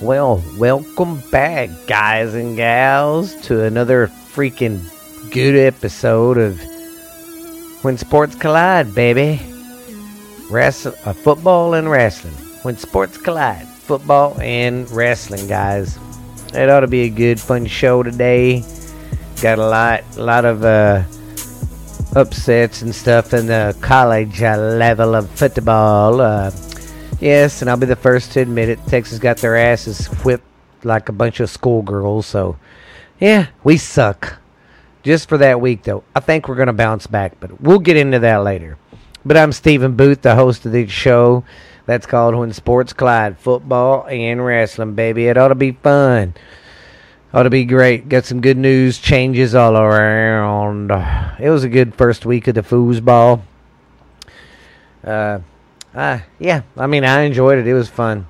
Well, welcome back, guys and gals, to another freaking good episode of When Sports Collide, baby. Wrestle, uh, football and wrestling. When Sports Collide, football and wrestling, guys. It ought to be a good, fun show today. Got a lot, a lot of uh, upsets and stuff in the college uh, level of football. Uh, yes, and I'll be the first to admit it. Texas got their asses whipped like a bunch of schoolgirls. So, yeah, we suck. Just for that week, though. I think we're going to bounce back, but we'll get into that later. But I'm Stephen Booth, the host of the show. That's called When Sports Collide Football and Wrestling, baby. It ought to be fun. Ought to be great. Got some good news, changes all around. It was a good first week of the foosball. Uh, uh, yeah, I mean, I enjoyed it. It was fun.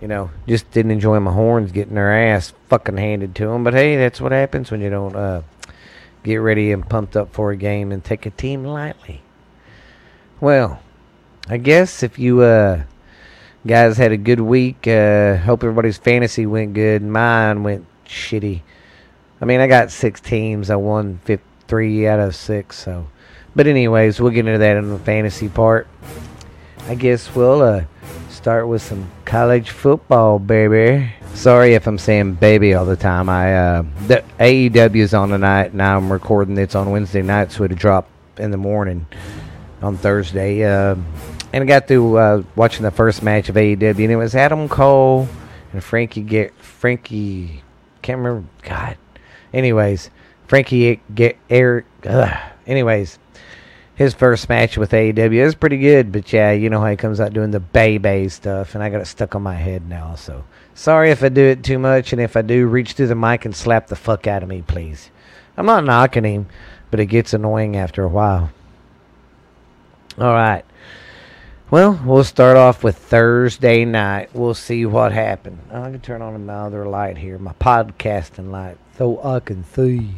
You know, just didn't enjoy my horns getting their ass fucking handed to them. But hey, that's what happens when you don't uh, get ready and pumped up for a game and take a team lightly. Well, I guess if you uh, guys had a good week, uh, hope everybody's fantasy went good. Mine went shitty. I mean, I got six teams. I won three out of six. So, but anyways, we'll get into that in the fantasy part. I guess we'll uh, start with some college football, baby. Sorry if I'm saying baby all the time. I uh, the AEW is on tonight. Now I'm recording. It's on Wednesday night, so it'll drop in the morning on Thursday. Uh, and I got through uh, watching the first match of AEW, and it was Adam Cole and Frankie get Frankie. Can't remember. God. Anyways, Frankie get Eric. Ugh. Anyways, his first match with AEW is pretty good, but yeah, you know how he comes out doing the Bay Bay stuff, and I got it stuck on my head now. So sorry if I do it too much, and if I do, reach through the mic and slap the fuck out of me, please. I'm not knocking him, but it gets annoying after a while. All right. Well, we'll start off with Thursday night. We'll see what happened. Oh, I can turn on my other light here, my podcasting light, so I can see.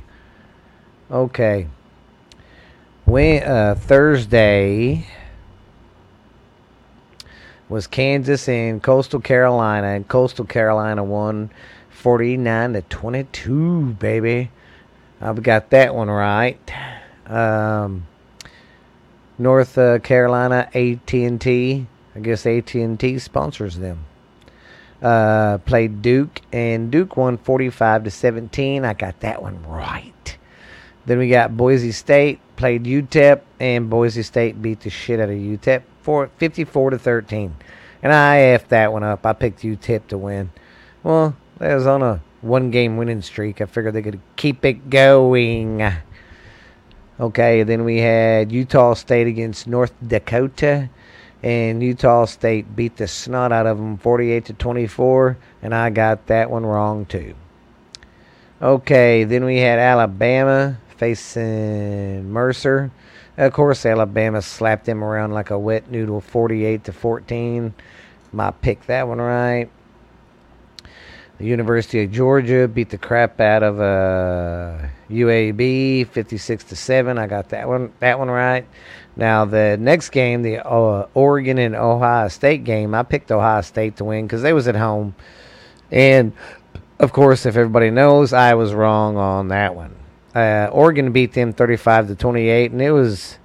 Okay. When uh, Thursday was Kansas and Coastal Carolina, and Coastal Carolina won 49 to 22, baby. I've got that one right. Um, North uh, Carolina AT&T. I guess AT&T sponsors them. Uh, played Duke and Duke won 45 to 17. I got that one right. Then we got Boise State played UTEP and Boise State beat the shit out of UTEP for 54 to 13. And I effed that one up. I picked UTEP to win. Well, they was on a one game winning streak. I figured they could keep it going. Okay, then we had Utah State against North Dakota, and Utah State beat the snot out of them 48 to 24, and I got that one wrong too. Okay, then we had Alabama facing Mercer. Of course, Alabama slapped them around like a wet noodle 48 to 14. My pick that one right. The University of Georgia beat the crap out of uh, UAB 56 to 7. I got that one that one right. Now the next game, the uh, Oregon and Ohio State game, I picked Ohio State to win cuz they was at home. And of course, if everybody knows, I was wrong on that one. Uh, Oregon beat them 35 to 28 and it was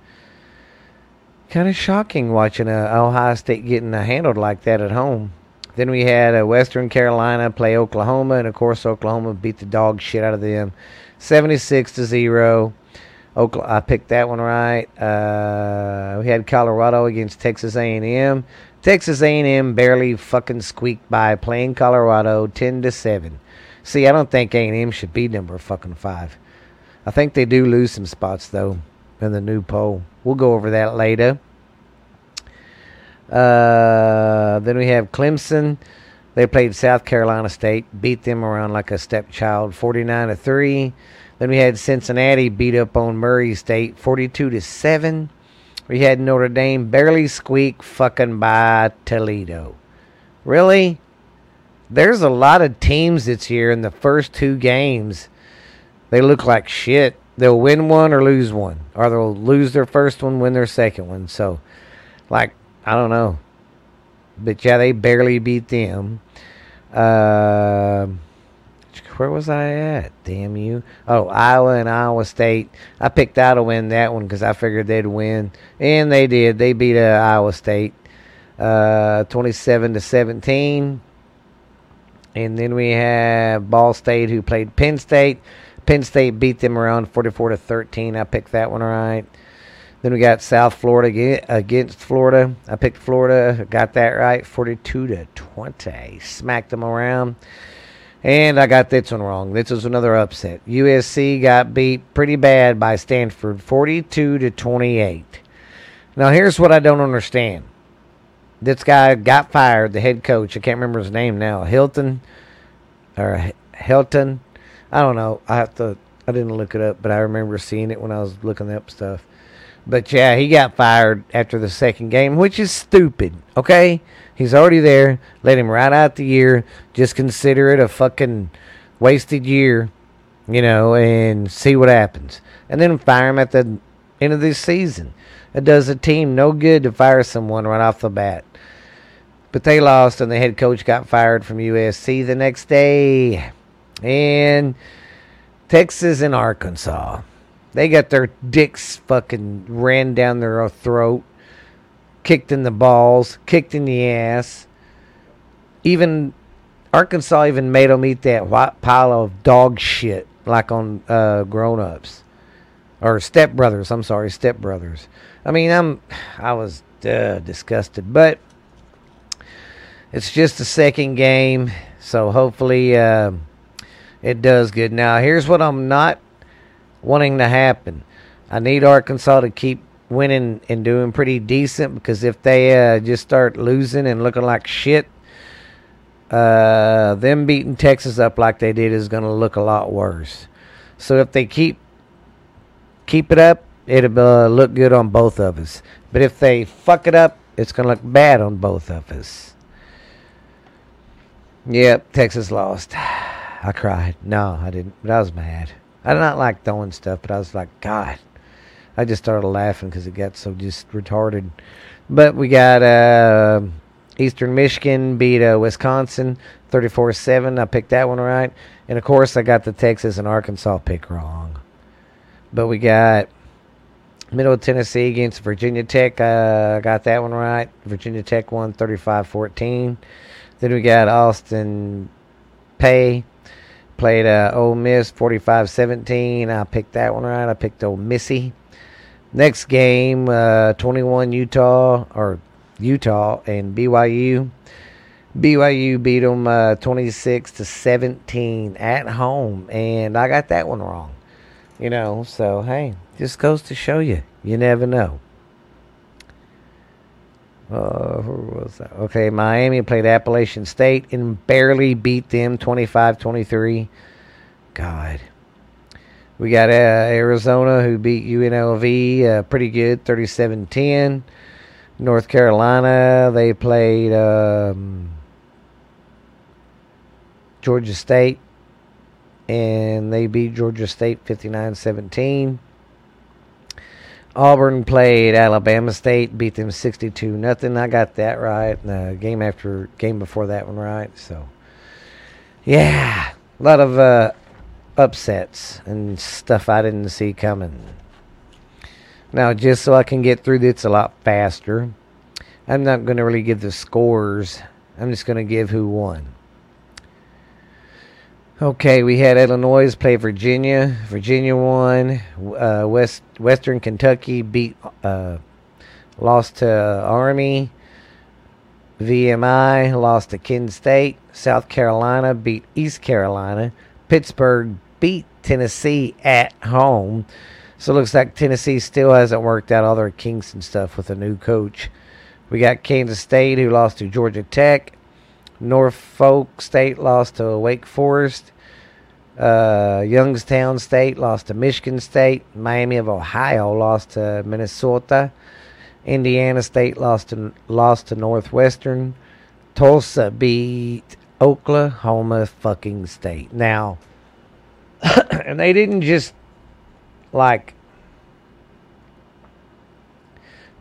kind of shocking watching uh, Ohio State getting handled like that at home. Then we had uh, Western Carolina play Oklahoma, and of course Oklahoma beat the dog shit out of them, seventy-six to zero. Oklahoma, I picked that one right. Uh, we had Colorado against Texas A&M. Texas A&M barely fucking squeaked by playing Colorado ten to seven. See, I don't think A&M should be number fucking five. I think they do lose some spots though in the new poll. We'll go over that later. Uh, then we have Clemson. They played South Carolina State, beat them around like a stepchild, 49 to 3. Then we had Cincinnati beat up on Murray State, 42 to 7. We had Notre Dame barely squeak fucking by Toledo. Really? There's a lot of teams this year in the first two games. They look like shit. They'll win one or lose one, or they'll lose their first one, win their second one. So, like, I don't know. But yeah, they barely beat them. Uh, where was I at? Damn you. Oh, Iowa and Iowa State. I picked out to win that one because I figured they'd win. And they did. They beat uh, Iowa State uh, 27 to 17. And then we have Ball State who played Penn State. Penn State beat them around 44 to 13. I picked that one right. Then we got South Florida against Florida. I picked Florida, got that right, 42 to 20. Smacked them around. And I got this one wrong. This was another upset. USC got beat pretty bad by Stanford, 42 to 28. Now here's what I don't understand. This guy got fired, the head coach. I can't remember his name now. Hilton or Hilton. I don't know. I have to I didn't look it up, but I remember seeing it when I was looking up stuff. But yeah, he got fired after the second game, which is stupid. Okay? He's already there. Let him ride out the year. Just consider it a fucking wasted year, you know, and see what happens. And then fire him at the end of this season. It does a team no good to fire someone right off the bat. But they lost, and the head coach got fired from USC the next day. And Texas and Arkansas. They got their dicks fucking ran down their throat, kicked in the balls, kicked in the ass. Even Arkansas even made them eat that white pile of dog shit like on uh, Grown Ups or stepbrothers. I'm sorry, stepbrothers. I mean, I'm I was uh, disgusted, but it's just a second game, so hopefully uh, it does good. Now, here's what I'm not wanting to happen. I need Arkansas to keep winning and doing pretty decent because if they uh, just start losing and looking like shit, uh, them beating Texas up like they did is going to look a lot worse. So if they keep keep it up, it'll uh, look good on both of us. But if they fuck it up, it's going to look bad on both of us. Yep, Texas lost. I cried. No, I didn't. But I was mad. I did not like throwing stuff, but I was like, God. I just started laughing because it got so just retarded. But we got uh, Eastern Michigan beat uh, Wisconsin 34 7. I picked that one right. And of course, I got the Texas and Arkansas pick wrong. But we got Middle Tennessee against Virginia Tech. I uh, got that one right. Virginia Tech won 35 14. Then we got Austin Peay Played uh, Ole Miss 45-17. I picked that one right. I picked Ole Missy. Next game, uh, 21 Utah or Utah and BYU. BYU beat them uh, 26 to 17 at home, and I got that one wrong. You know, so hey, just goes to show you, you never know. Uh, who was that? Okay, Miami played Appalachian State and barely beat them 25 23. God. We got uh, Arizona who beat UNLV uh, pretty good 37 10. North Carolina, they played um, Georgia State and they beat Georgia State 59 17. Auburn played Alabama State, beat them 62 nothing. I got that right. The game after game before that one right. So, yeah, a lot of uh, upsets and stuff I didn't see coming. Now, just so I can get through this a lot faster, I'm not going to really give the scores. I'm just going to give who won. Okay, we had Illinois play Virginia. Virginia won. Uh, West Western Kentucky beat, uh, lost to Army. VMI lost to Kent State. South Carolina beat East Carolina. Pittsburgh beat Tennessee at home. So it looks like Tennessee still hasn't worked out all their kinks and stuff with a new coach. We got Kansas State who lost to Georgia Tech. Norfolk State lost to Wake Forest. Uh, Youngstown State lost to Michigan State. Miami of Ohio lost to Minnesota. Indiana State lost to lost to Northwestern. Tulsa beat Oklahoma fucking State. Now, and they didn't just like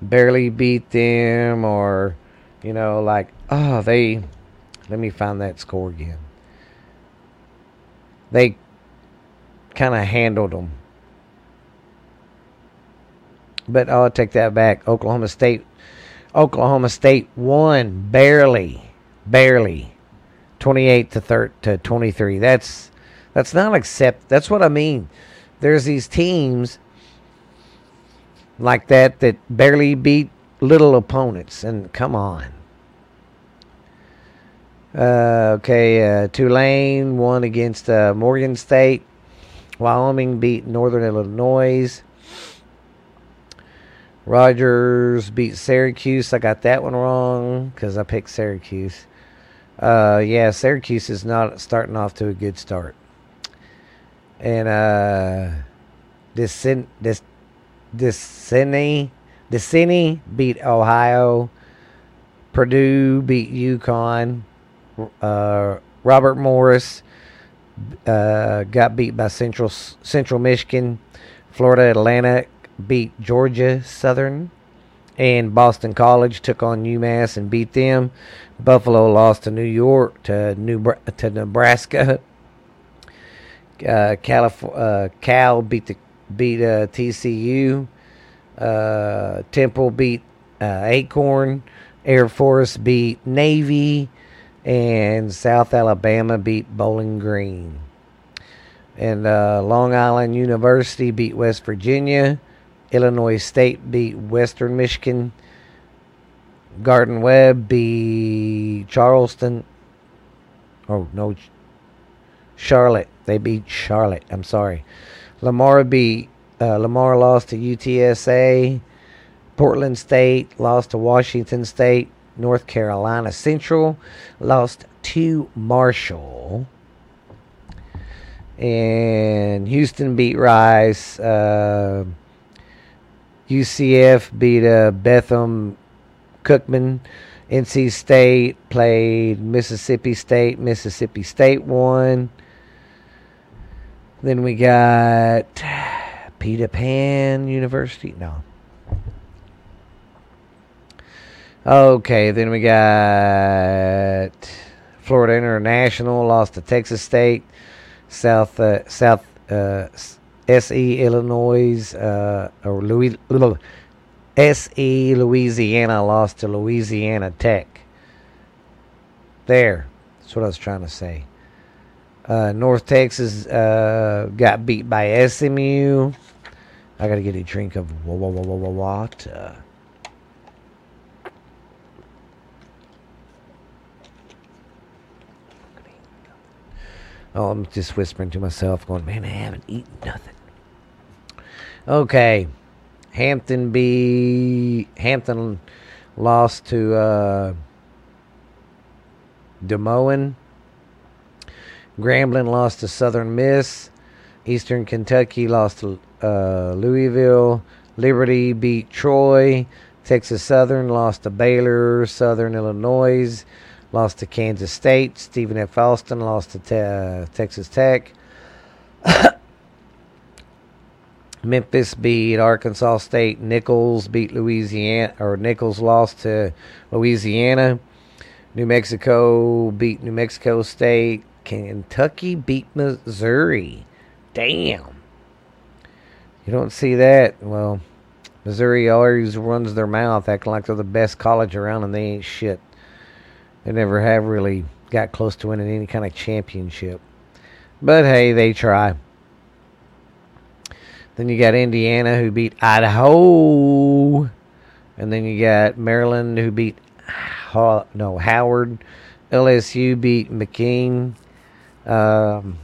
barely beat them or you know like oh they Let me find that score again. They kind of handled them. But oh, I'll take that back. Oklahoma State Oklahoma State won barely, barely, 28 to 30, to 23. That's that's not accept. That's what I mean. There's these teams like that that barely beat little opponents, and come on. Uh, okay, uh, Tulane won against uh, Morgan State. Wyoming beat Northern Illinois. Rutgers beat Syracuse. I got that one wrong because I picked Syracuse. Uh, yeah, Syracuse is not starting off to a good start. And uh, this this Decini Decini beat Ohio. Purdue beat UConn. Uh, Robert Morris uh, got beat by Central Central Michigan. Florida Atlantic beat Georgia Southern, and Boston College took on UMass and beat them. Buffalo lost to New York to New to Nebraska. Uh, Calif- uh, Cal beat the beat uh, TCU. Uh, Temple beat uh, Akron. Air Force beat Navy, and South Alabama beat Bowling Green. And uh, Long Island University beat West Virginia. Illinois State beat Western Michigan. Gardner-Webb beat Charleston. Oh, no. Charlotte. They beat Charlotte. I'm sorry. Lamar beat. Uh, Lamar lost to UTSA. Portland State lost to Washington State. North Carolina Central lost to Marshall. And Houston beat Rice. Uh, UCF beat uh, Bethune Cookman. NC State played Mississippi State. Mississippi State won. Then we got Peter Pan University. No. Okay, then we got Florida International lost to Texas State. South uh, South uh, SE Illinois uh, or Louis, SE Louisiana lost to Louisiana Tech. There, that's what I was trying to say. Uh, North Texas uh, got beat by SMU. I gotta get a drink of water. Oh, I'm just whispering to myself, going, man, I haven't eaten nothing. Okay. Hampton B. Hampton lost to uh, Des Moines. Grambling lost to Southern Miss. Eastern Kentucky lost to uh, Louisville. Liberty beat Troy. Texas Southern lost to Baylor. Southern Illinois lost to Kansas State. Stephen F. Austin lost to te- uh, Texas Tech. Memphis beat Arkansas State. Nicholls beat Louisiana, or Nicholls lost to Louisiana. New Mexico beat New Mexico State. Kentucky beat Missouri. Damn. You don't see that. Well, Missouri always runs their mouth acting like they're the best college around and they ain't shit. They never have really got close to winning any kind of championship. But hey, they try. Then you got Indiana who beat Idaho. And then you got Maryland who beat no Howard. LSU beat McNeese. Um,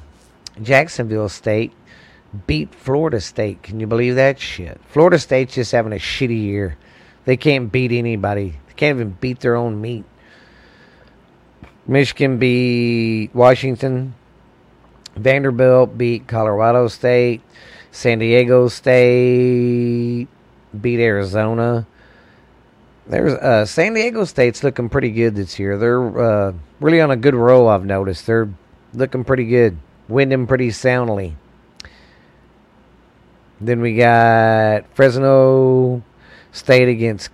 Jacksonville State beat Florida State. Can you believe that shit? Florida State's just having a shitty year. They can't beat anybody. They can't even beat their own meat. Michigan beat Washington. Vanderbilt beat Colorado State. San Diego State beat Arizona. There's uh, San Diego State's looking pretty good this year. They're uh, really on a good roll. I've noticed they're looking pretty good, winning pretty soundly. Then we got Fresno State against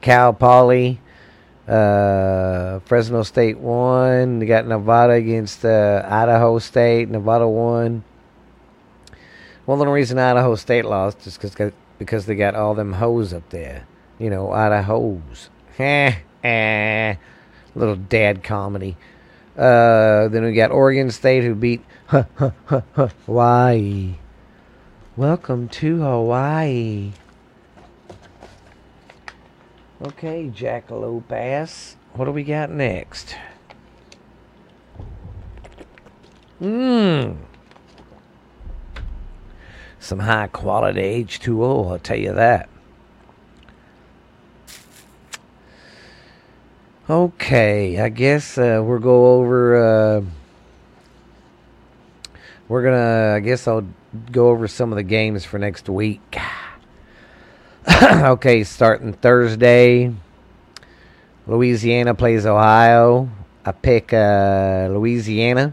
Cal Poly. Uh, Fresno State won. They got Nevada against uh, Idaho State. Nevada won. Well, the reason Idaho State lost is cause, because they got all them hoes up there. You know, Idaho's. Little dad comedy. Uh, then we got Oregon State who beat Hawaii. Welcome to Hawaii. Okay, Jackalope ass. What do we got next? Mmm. Some high quality H2O, I'll tell you that. Okay, I guess uh, we'll go over. Uh, we're gonna. I guess I'll go over some of the games for next week. okay, starting Thursday, Louisiana plays Ohio. I pick uh, Louisiana.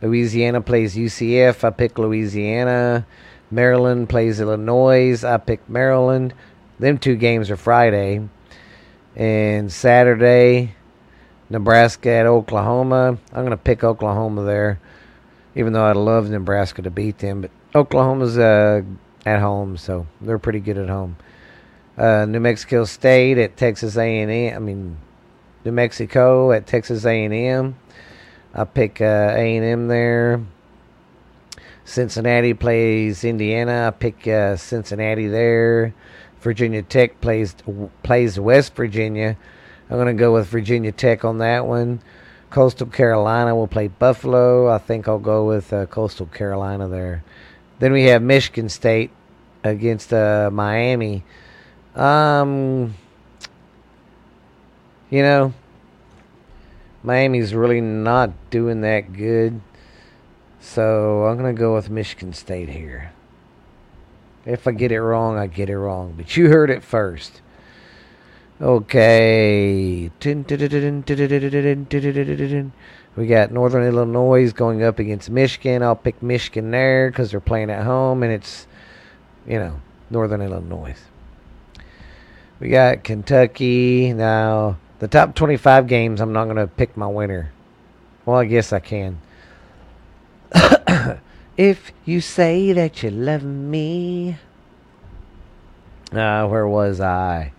Louisiana plays UCF. I pick Louisiana. Maryland plays Illinois. I pick Maryland. Them two games are Friday. And Saturday, Nebraska at Oklahoma. I'm going to pick Oklahoma there, even though I'd love Nebraska to beat them. But Oklahoma's uh, at home, so they're pretty good at home. Uh, New Mexico State at Texas A&M. I mean, New Mexico at Texas A&M. I pick uh, A&M there. Cincinnati plays Indiana. I pick uh, Cincinnati there. Virginia Tech plays plays West Virginia. I'm going to go with Virginia Tech on that one. Coastal Carolina will play Buffalo. I think I'll go with uh, Coastal Carolina there. Then we have Michigan State against uh, Miami. Um, you know, Miami's really not doing that good. So I'm going to go with Michigan State here. If I get it wrong, I get it wrong. But you heard it first. Okay. We got Northern Illinois going up against Michigan. I'll pick Michigan there because they're playing at home and it's, you know, Northern Illinois. We got Kentucky. Now, the top 25 games, I'm not going to pick my winner. Well, I guess I can. If you say that you love me. Uh, where was I?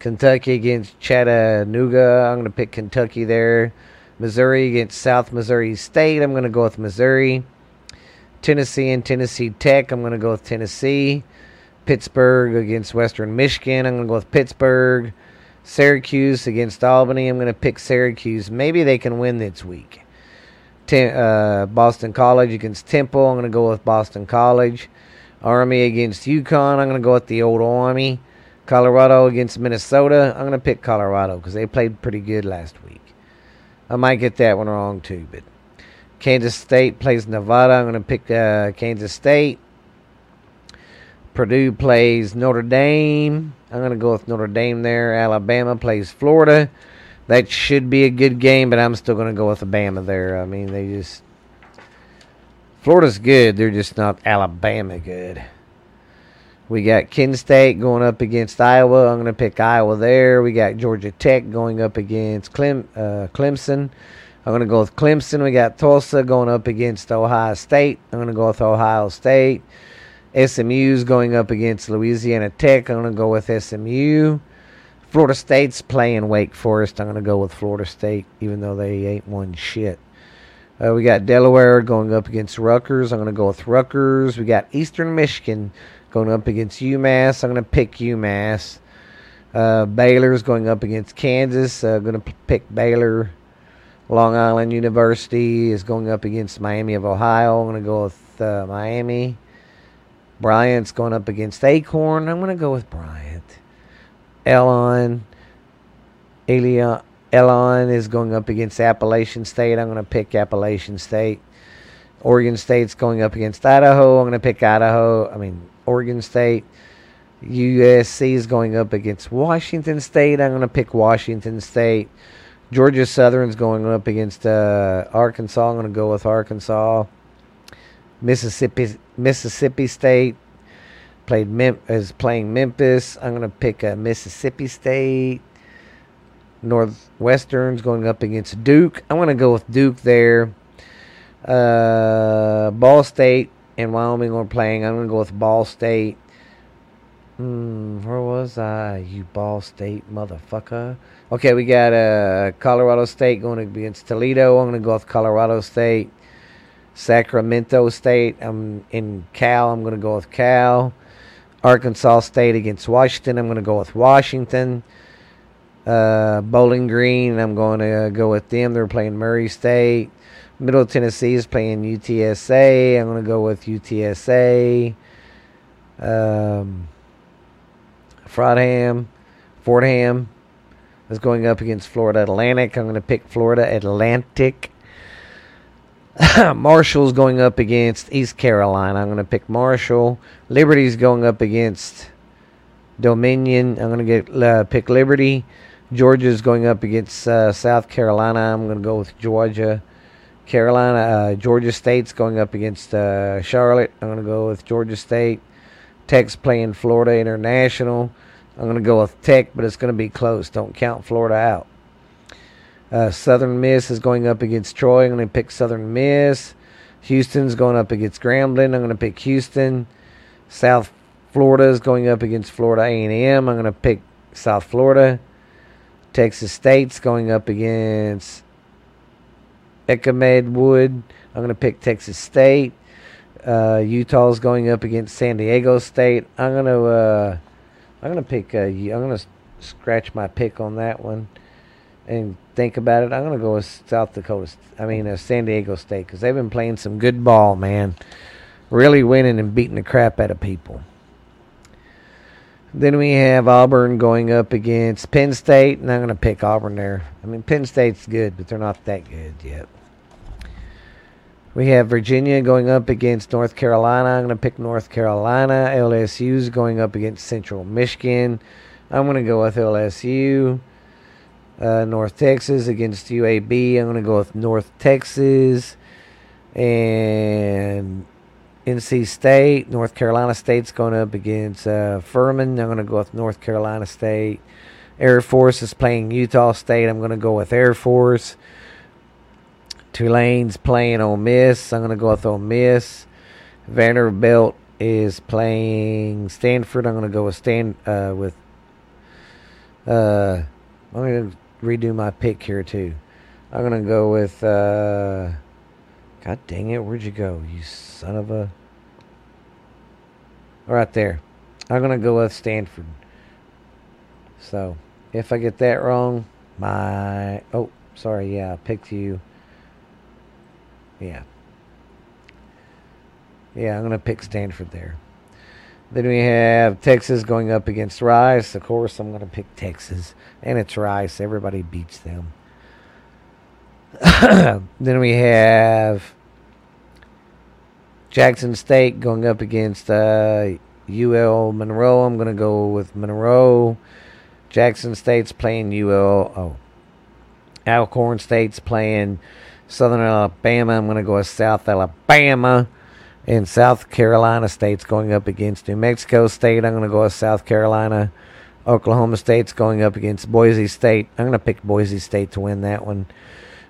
Kentucky against Chattanooga. I'm going to pick Kentucky there. Missouri against South Missouri State. I'm going to go with Missouri. Tennessee and Tennessee Tech. I'm going to go with Tennessee. Pittsburgh against Western Michigan. I'm going to go with Pittsburgh. Syracuse against Albany. I'm going to pick Syracuse. Maybe they can win this week uh, Boston College against Temple. I'm going to go with Boston College. Army against UConn. I'm going to go with the old Army. Colorado against Minnesota. I'm going to pick Colorado because they played pretty good last week. I might get that one wrong too, but Kansas State plays Nevada. I'm going to pick uh, Kansas State. Purdue plays Notre Dame. I'm going to go with Notre Dame there. Alabama plays Florida that should be a good game, but I'm still going to go with Alabama there. I mean, they just Florida's good. They're just not Alabama good. We got Kent State going up against Iowa. I'm going to pick Iowa there. We got Georgia Tech going up against Clem, uh, Clemson. I'm going to go with Clemson. We got Tulsa going up against Ohio State. I'm going to go with Ohio State. SMU's going up against Louisiana Tech. I'm going to go with SMU. Florida State's playing Wake Forest. I'm going to go with Florida State, even though they ain't one shit. Uh, we got Delaware going up against Rutgers. I'm going to go with Rutgers. We got Eastern Michigan going up against UMass. I'm going to pick UMass. Uh, Baylor's going up against Kansas. I'm uh, going to p- pick Baylor. Long Island University is going up against Miami of Ohio. I'm going to go with uh, Miami. Bryant's going up against Akron. I'm going to go with Bryant. Elon. Elon, Elon is going up against Appalachian State. I'm going to pick Appalachian State. Oregon State's going up against Idaho. I'm going to pick Idaho. I mean, Oregon State. USC is going up against Washington State. I'm going to pick Washington State. Georgia Southern's going up against uh, Arkansas. I'm going to go with Arkansas. Mississippi Mississippi State played Mem- is playing Memphis. I'm gonna pick a Mississippi State. Northwestern's going up against Duke. I'm to go with Duke there. Uh, Ball State and Wyoming are playing. I'm to go with Ball State. Hmm, where was I? You Ball State motherfucker. Okay, we got uh, Colorado State going against Toledo. I'm to go with Colorado State. Sacramento State. I'm in Cal. I'm going to go with Cal. Arkansas State against Washington. I'm going to go with Washington. Uh, Bowling Green. I'm going to go with them. They're playing Murray State. Middle Tennessee is playing UTSA. I'm going to go with UTSA. Um, Fordham, Fordham is going up against Florida Atlantic. I'm going to pick Florida Atlantic. Marshall's going up against East Carolina. I'm going to pick Marshall. Liberty's going up against Dominion. I'm going to uh, pick Liberty. Georgia's going up against uh, South Carolina. I'm going to go with Georgia. Carolina, uh, Georgia State's going up against uh, Charlotte. I'm going to go with Georgia State. Tech's playing Florida International. I'm going to go with Tech, but it's going to be close. Don't count Florida out. Uh, Southern Miss is going up against Troy. I'm going to pick Southern Miss. Houston's going up against Grambling. I'm going to pick Houston. South Florida is going up against Florida A&M. I'm going to pick South Florida. Texas State's going up against Incarnate Word. I'm going to pick Texas State. Uh, Utah's going up against San Diego State. I'm going to uh, I'm going to pick. Uh, I'm going to scratch my pick on that one and think about it. I'm going to go with South Dakota. I mean, uh, San Diego State because they've been playing some good ball, man. Really winning and beating the crap out of people. Then we have Auburn going up against Penn State, and I'm going to pick Auburn there. I mean, Penn State's good, but they're not that good yet. We have Virginia going up against North Carolina. I'm going to pick North Carolina. LSU's going up against Central Michigan. I'm going to go with LSU. Uh, North Texas against UAB. I'm going to go with North Texas. And NC State. North Carolina State's going up against uh, Furman. I'm going to go with North Carolina State. Air Force is playing Utah State. I'm going to go with Air Force. Tulane's playing Ole Miss. I'm going to go with Ole Miss. Vanderbilt is playing Stanford. I'm going to go with Stan uh, with. Uh, I'm going to redo my pick here too. I'm to go with. Uh, God dang it! Where'd you go, you son of a? Right there. I'm to go with Stanford. So, if I get that wrong, my oh, sorry, yeah, I picked you. Yeah. Yeah, I'm to pick Stanford there. Then we have Texas going up against Rice. Of course, I'm going to pick Texas. And it's Rice. Everybody beats them. then we have Jackson State going up against uh, UL Monroe. I'm going to go with Monroe. Jackson State's playing UL. Oh. Alcorn State's playing Southern Alabama. I'm going to go with South Alabama. And South Carolina State's going up against New Mexico State. I'm going to go with South Carolina. Oklahoma State's going up against Boise State. I'm going to pick Boise State to win that one.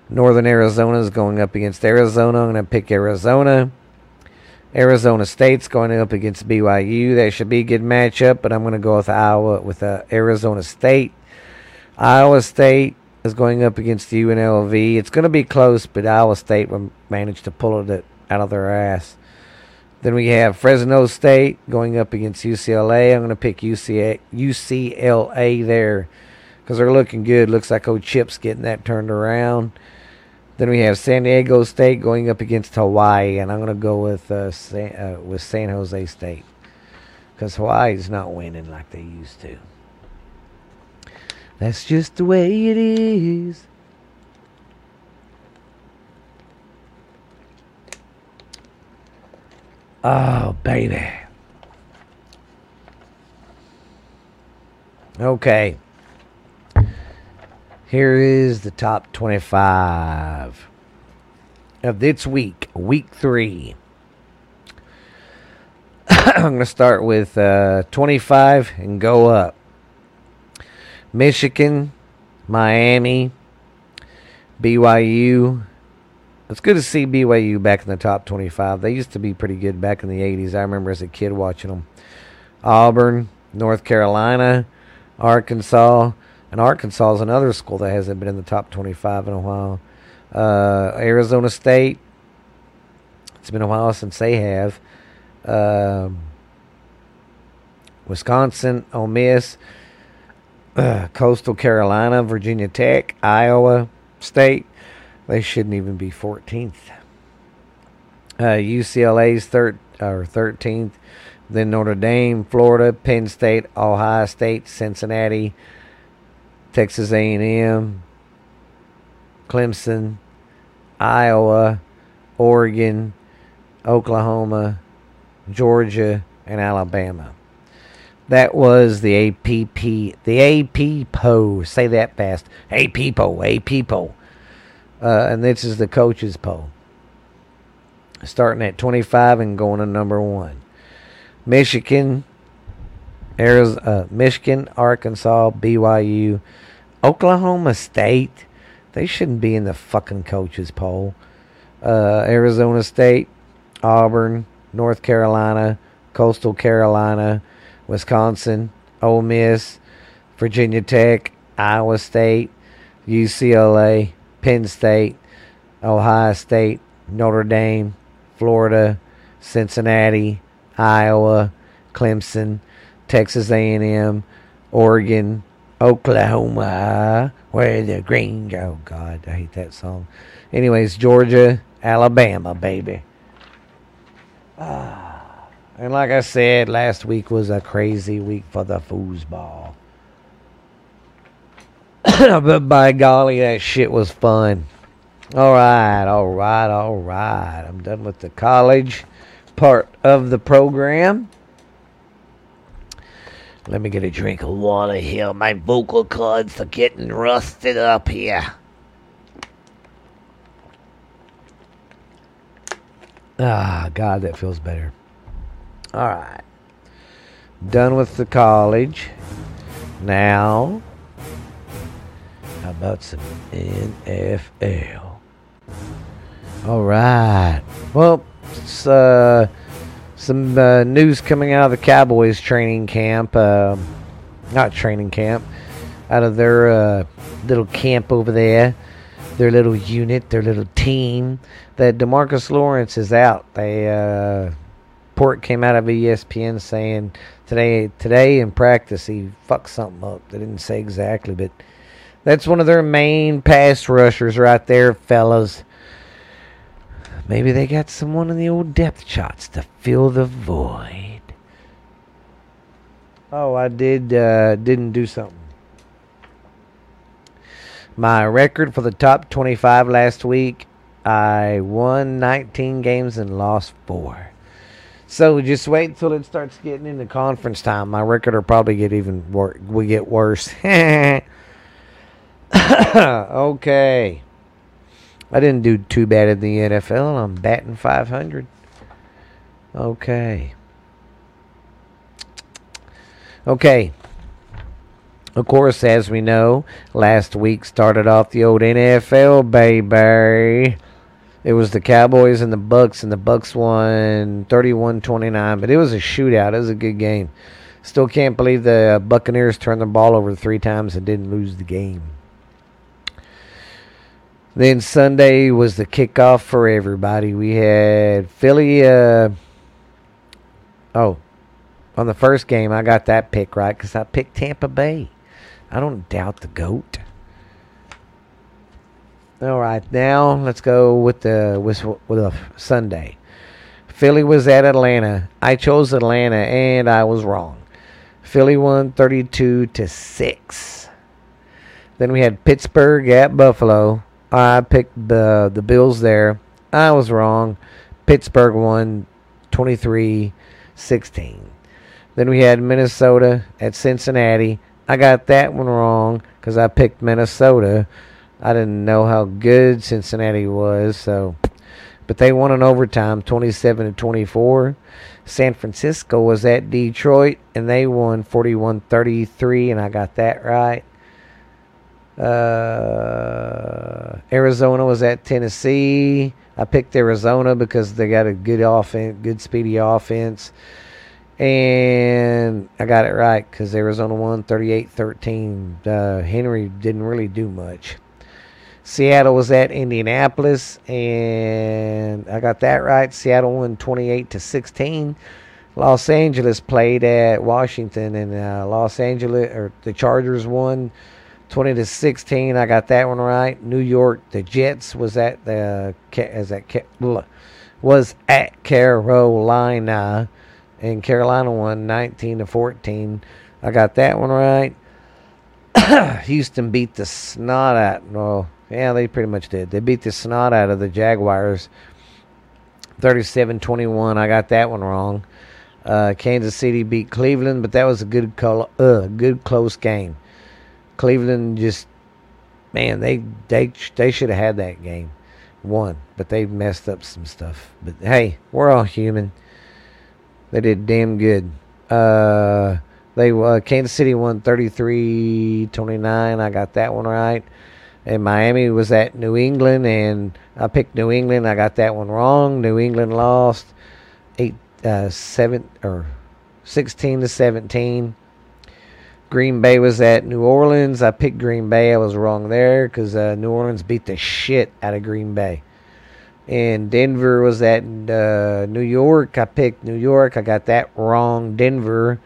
Northern Arizona is going up against Arizona. I'm going to pick Arizona. Arizona State's going up against BYU. That should be a good matchup, but I'm going to go with Iowa with uh, Arizona State. Iowa State is going up against the UNLV. It's going to be close, but Iowa State will manage to pull it out of their ass. Then we have Fresno State going up against UCLA. I'm going to pick UCLA, UCLA there because they're looking good. Looks like old Chip's getting that turned around. Then we have San Diego State going up against Hawaii, and I'm going to go with uh, San, uh, with San Jose State because Hawaii's not winning like they used to. That's just the way it is. Oh, baby. Okay. Here is the top 25 of this week, week three. I'm going to start with uh, 25 and go up. Michigan Miami, BYU. It's good to see BYU back in the top 25. They used to be pretty good back in the 80s. I remember as a kid watching them. Auburn, North Carolina, Arkansas. And Arkansas is another school that hasn't been in the top 25 in a while. Uh, Arizona State. It's been a while since they have. Um, Wisconsin, Ole Miss, uh, Coastal Carolina, Virginia Tech, Iowa State. They shouldn't even be 14th. Uh, UCLA's third or 13th. Then Notre Dame, Florida, Penn State, Ohio State, Cincinnati, Texas A&M, Clemson, Iowa, Oregon, Oklahoma, Georgia, and Alabama. That was the APP, the AP poll. Say that fast. AP poll, AP poll. Uh, and this is the coaches poll. Starting at 25 and going to number one. Michigan, Arizona, uh, Michigan, Arkansas, BYU, Oklahoma State. They shouldn't be in the fucking coaches poll. Uh, Arizona State, Auburn, North Carolina, Coastal Carolina, Wisconsin, Ole Miss, Virginia Tech, Iowa State, UCLA, Penn State, Ohio State, Notre Dame, Florida, Cincinnati, Iowa, Clemson, Texas A&M, Oregon, Oklahoma, where the green oh god, I hate that song. Anyways, Georgia, Alabama, baby. Ah. And like I said, last week was a crazy week for the foosball. but by golly, that shit was fun. All right, all right, all right. I'm done with the college part of the program. Let me get a drink of water here. My vocal cords are getting rusted up here. Ah, God, that feels better. All right. Done with the college. Now, how about some NFL? All right. Well, uh, some uh, news coming out of the Cowboys training camp. Uh, not training camp. Out of their uh, little camp over there. Their little unit, their little team. That DeMarcus Lawrence is out. They uh, report came out of ESPN saying today today in practice he fucked something up. They didn't say exactly, but that's one of their main pass rushers right there, fellas. Maybe they got someone in the old depth shots to fill the void. Oh, I did uh, didn't do something. My record for the top 25 last week, I won 19 games and lost 4. So just wait until it starts getting into conference time. My record will probably get even worse. We get worse. okay. I didn't do too bad in the NFL. I'm batting 500. Okay. Okay. Of course, as we know, last week started off the old NFL, baby. It was the Cowboys and the Bucks, and the Bucks won 31-29. But it was a shootout. It was a good game. Still can't believe the Buccaneers turned the ball over three times and didn't lose the game. Then Sunday was the kickoff for everybody. We had Philly. Uh, oh, on the first game, I got that pick right because I picked Tampa Bay. I don't doubt the GOAT. All right, now let's go with the with with a Sunday. Philly was at Atlanta. I chose Atlanta and I was wrong. Philly won 32 to 6. Then we had Pittsburgh at Buffalo. I picked the the Bills there. I was wrong. Pittsburgh won 23-16. Then we had Minnesota at Cincinnati. I got that one wrong cuz I picked Minnesota. I didn't know how good Cincinnati was, so but they won in overtime 27 to 24. San Francisco was at Detroit and they won 41-33 and I got that right. Uh, Arizona was at Tennessee. I picked Arizona because they got a good offense, good speedy offense. And I got it right because Arizona won 38 13. Uh, Henry didn't really do much. Seattle was at Indianapolis, and I got that right. Seattle won 28 to 16. Los Angeles played at Washington, and uh, Los Angeles or the Chargers won 20 to 16. I got that one right. New York, the Jets was at the as at was at Carolina, and Carolina won 19 to 14. I got that one right. Houston beat the snot out. Well, yeah, they pretty much did. They beat the snot out of the Jaguars 37 21. I got that one wrong. Uh, Kansas City beat Cleveland, but that was a good, col- uh, good close game. Cleveland just, man, they they they should have had that game, won, but they messed up some stuff. But hey, we're all human. They did damn good. Uh, they uh, Kansas City won 33-29. I got that one right and Miami was at New England, and I picked New England. I got that one wrong. New England lost eight, uh, seven or sixteen to seventeen. Green Bay was at New Orleans. I picked Green Bay. I was wrong there because uh, New Orleans beat the shit out of Green Bay. And Denver was at uh, New York. I picked New York. I got that wrong. Denver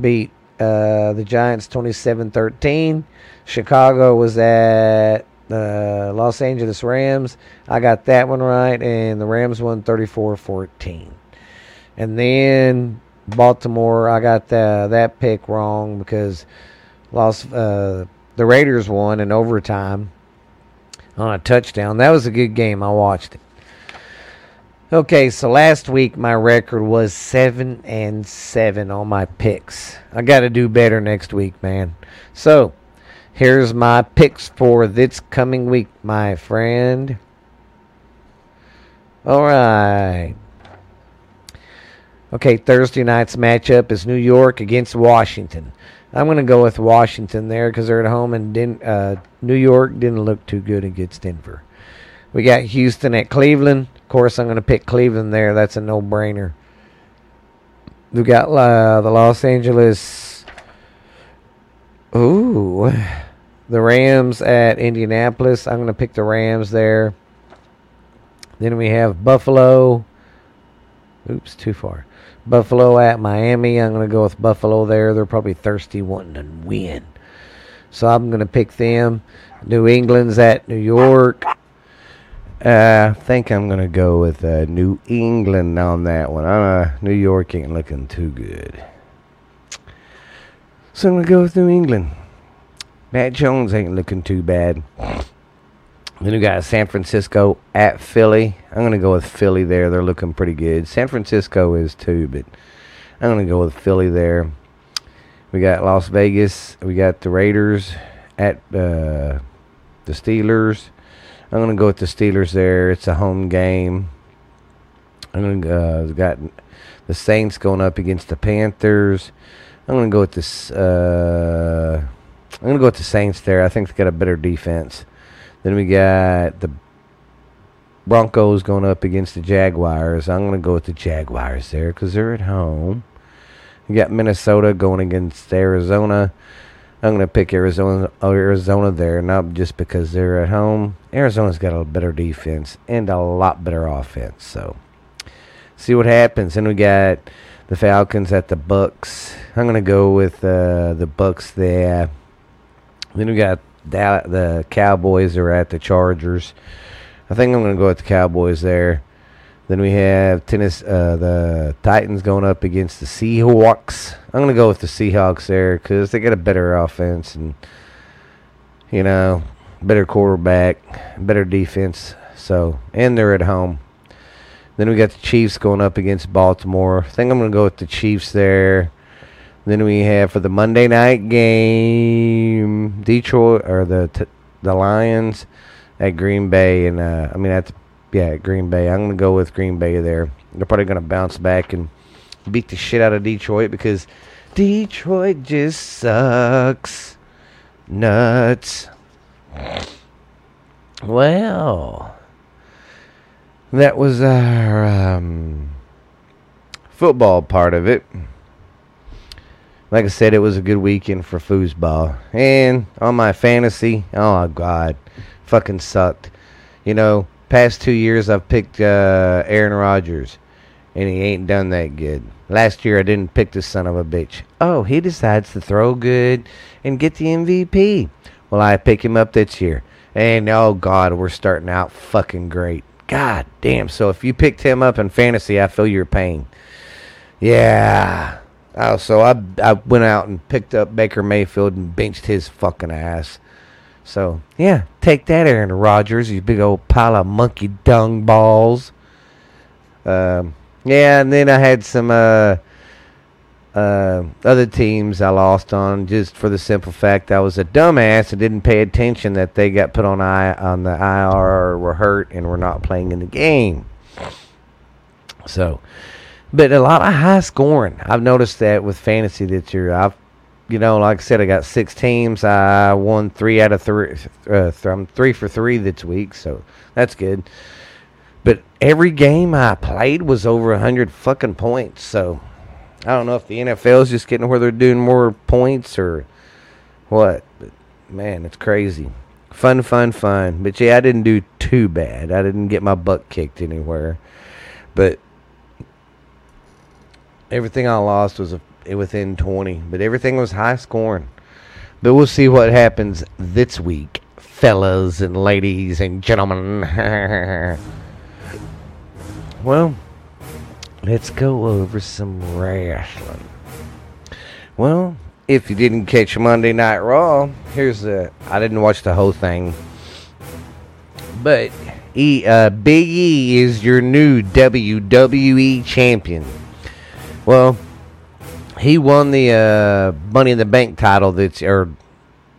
beat uh, the Giants 27 13. Chicago was at the Los Angeles Rams. I got that one right, and the Rams won 34 14. And then Baltimore, I got the, that pick wrong because lost, uh, the Raiders won in overtime on a touchdown. That was a good game. I watched it. Okay, so last week my record was seven and seven on my picks. I got to do better next week, man. So here's my picks for this coming week, my friend. All right. Okay, Thursday night's matchup is New York against Washington. I'm going to go with Washington there because they're at home, and uh, New York didn't look too good against Denver. We got Houston at Cleveland. Of course, I'm going to pick Cleveland there. That's a no brainer. We got uh, the Los Angeles. Ooh. The Rams at Indianapolis. I'm going to pick the Rams there. Then we have Buffalo. Oops, too far. Buffalo at Miami. I'm going to go with Buffalo there. They're probably thirsty, wanting to win. So I'm going to pick them. New England's at New York. Uh, I think I'm gonna go with uh, New England on that one. i Uh, New York ain't looking too good, so I'm gonna go with New England. Mac Jones ain't looking too bad. Then we got San Francisco at Philly. I'm gonna go with Philly there. They're looking pretty good. San Francisco is too, but I'm gonna go with Philly there. We got Las Vegas. We got the Raiders at uh, the Steelers. I'm gonna go with the Steelers there. It's a home game. I'm gonna uh, got the Saints going up against the Panthers. I'm gonna go with this. Uh, I'm gonna go with the Saints there. I think they got a better defense. Then we got the Broncos going up against the Jaguars. I'm gonna go with the Jaguars there because they're at home. You got Minnesota going against Arizona. I'm going to pick Arizona Arizona there, not just because they're at home. Arizona's got a better defense and a lot better offense. So, see what happens. And we got the Falcons at the Bucs. I'm going to go with uh, the Bucs there. Then we got the Cowboys are at the Chargers. I think I'm going to go with the Cowboys there. Then we have tennis, uh, the Titans going up against the Seahawks. I'm going to go with the Seahawks there because they got a better offense and, you know, better quarterback, better defense. So, and they're at home. Then we got the Chiefs going up against Baltimore. I think I'm going to go with the Chiefs there. Then we have for the Monday night game, Detroit or the t- the Lions at Green Bay, and uh, I mean at the yeah, Green Bay. I'm to go with Green Bay there. They're probably to bounce back and beat the shit out of Detroit because Detroit just sucks. Nuts. Well, that was our um, football part of it. Like I said, it was a good weekend for foosball. And on my fantasy, oh god, fucking sucked. You know, past two years I've picked uh, Aaron Rodgers, and he ain't done that good. Last year I didn't pick the son of a bitch. Oh, he decides to throw good and get the MVP. Well, I pick him up this year. And oh god, we're starting out fucking great. God damn. So if you picked him up in fantasy, I feel your pain. Yeah. Oh, so I I went out and picked up Baker Mayfield and benched his fucking ass. So yeah, take that, Aaron Rodgers, you big old pile of monkey dung balls. Um, yeah, and then I had some uh, uh, other teams I lost on just for the simple fact I was a dumbass and didn't pay attention that they got put on I on the IR or were hurt and were not playing in the game. So, but a lot of high scoring. I've noticed that with fantasy this year. I've, you know, like I said, I got six teams. I won three out of three. Uh, I'm three for three this week, so that's good. But every game I played was over hundred fucking points. So I don't know if the NFL is just getting where they're doing more points or what. But man, it's crazy. Fun, fun, fun. But yeah, I didn't do too bad. I didn't get my butt kicked anywhere. But everything I lost was within 20. But everything was high scoring. But we'll see what happens this week, fellas and ladies and gentlemen. well, let's go over some wrestling. Well, if you didn't catch Monday Night Raw, here's the. I didn't watch the whole thing, but e, uh, Big E is your new WWE champion. Well, he won the uh, Money in the Bank title that's or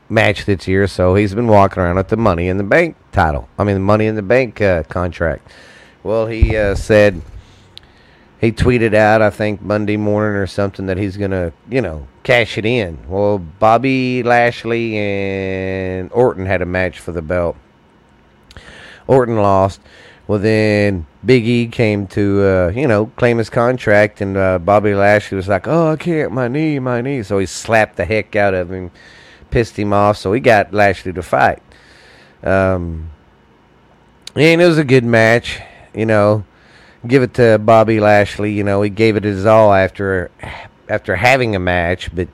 match this year, so he's been walking around with the Money in the Bank title. I mean, the Money in the Bank uh, contract. Well, he uh, said he tweeted out, I think Monday morning or something, that he's gonna, you know, cash it in. Well, Bobby Lashley and Orton had a match for the belt. Orton lost. Well, then Big E came to, uh, you know, claim his contract, and uh, Bobby Lashley was like, "Oh, I can't, my knee, my knee." So he slapped the heck out of him, pissed him off. So he got Lashley to fight. Um, and it was a good match, you know. Give it to Bobby Lashley. You know, he gave it his all after after having a match, but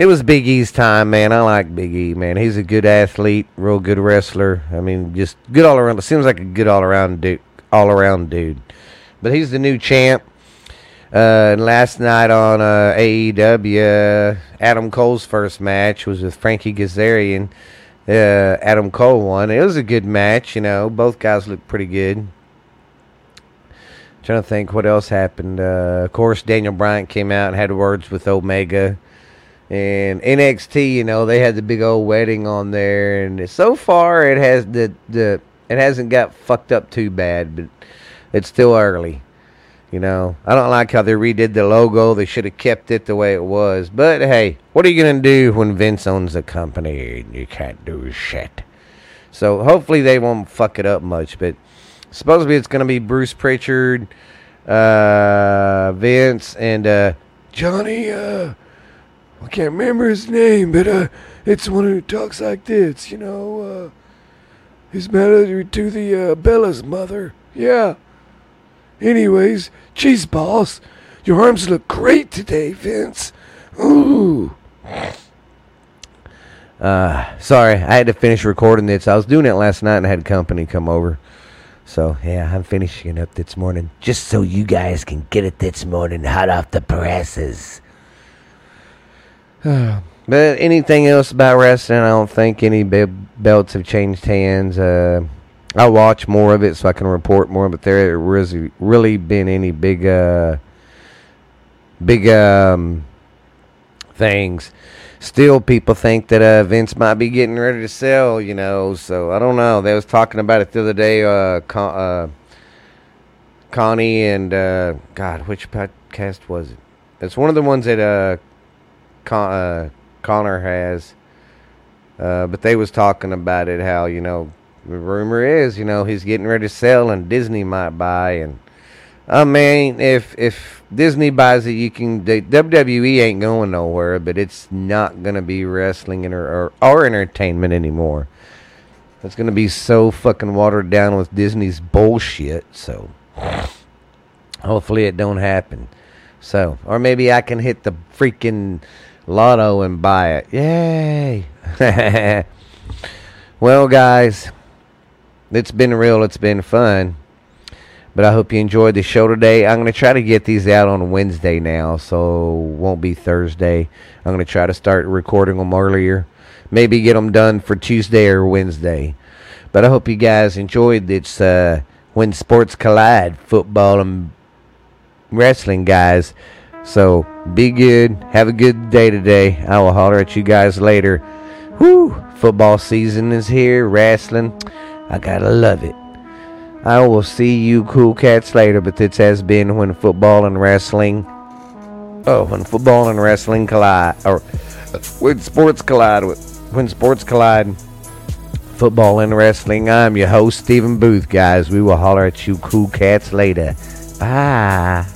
it was Big E's time, man. I like Big E, man. He's a good athlete, real good wrestler. I mean, just good all around. Seems like a good all around dude. All around dude. But he's the new champ. Uh, and last night on uh, AEW, Adam Cole's first match was with Frankie Kazarian. Uh, Adam Cole won. It was a good match, you know. Both guys looked pretty good. Trying to think what else happened. Uh, of course, Daniel Bryan came out and had words with Omega. And NXT, you know, they had the big old wedding on there, and so far it has the the it hasn't got fucked up too bad, but it's still early. You know, I don't like how they redid the logo. They should have kept it the way it was. But hey, what are you gonna do when Vince owns the company and you can't do shit? So hopefully they won't fuck it up much. But supposedly it's gonna be Bruce Pritchard, uh, Vince, and uh, Johnny. Uh, I can't remember his name, but uh, it's one who talks like this, you know. Uh, he's married to the uh, Bella's mother. Yeah. Anyways, cheese balls, your arms look great today, Vince. Ooh. Uh, sorry, I had to finish recording this. I was doing it last night and I had company come over. So, yeah, I'm finishing it up this morning just so you guys can get it this morning hot off the presses. but anything else about wrestling, I don't think any be- belts have changed hands. Uh, I watch more of it so I can report more, but there has really been any big, uh, big um, things. Still, people think that uh, Vince might be getting ready to sell, you know. So I don't know. They was talking about it the other day. Uh, Con- uh, Connie and uh, God, which podcast was it? It's one of the ones that uh, Con- uh, Connor has. Uh, but they was talking about it, how you know, the rumor is, you know, he's getting ready to sell, and Disney might buy. And I mean, if if Disney buys it, you can. The WWE ain't going nowhere, but it's not gonna be wrestling or or, or entertainment anymore. It's gonna be so fucking watered down with Disney's bullshit. So hopefully it don't happen. So, or maybe I can hit the freaking lotto and buy it. Yay! well, guys, it's been real. It's been fun. But I hope you enjoyed the show today. I'm going to try to get these out on Wednesday now, so won't be Thursday. I'm going to try to start recording them earlier. Maybe get them done for Tuesday or Wednesday. But I hope you guys enjoyed this uh, When Sports Collide football and wrestling, guys. So be good. Have a good day today. I will holler at you guys later. Whoo! Football season is here. Wrestling. I gotta love it. I will see you cool cats later, but this has been when football and wrestling. Oh, when football and wrestling collide, or when sports collide, when sports collide, football and wrestling. I'm your host, Stephen Booth, guys. We will holler at you cool cats later. Bye.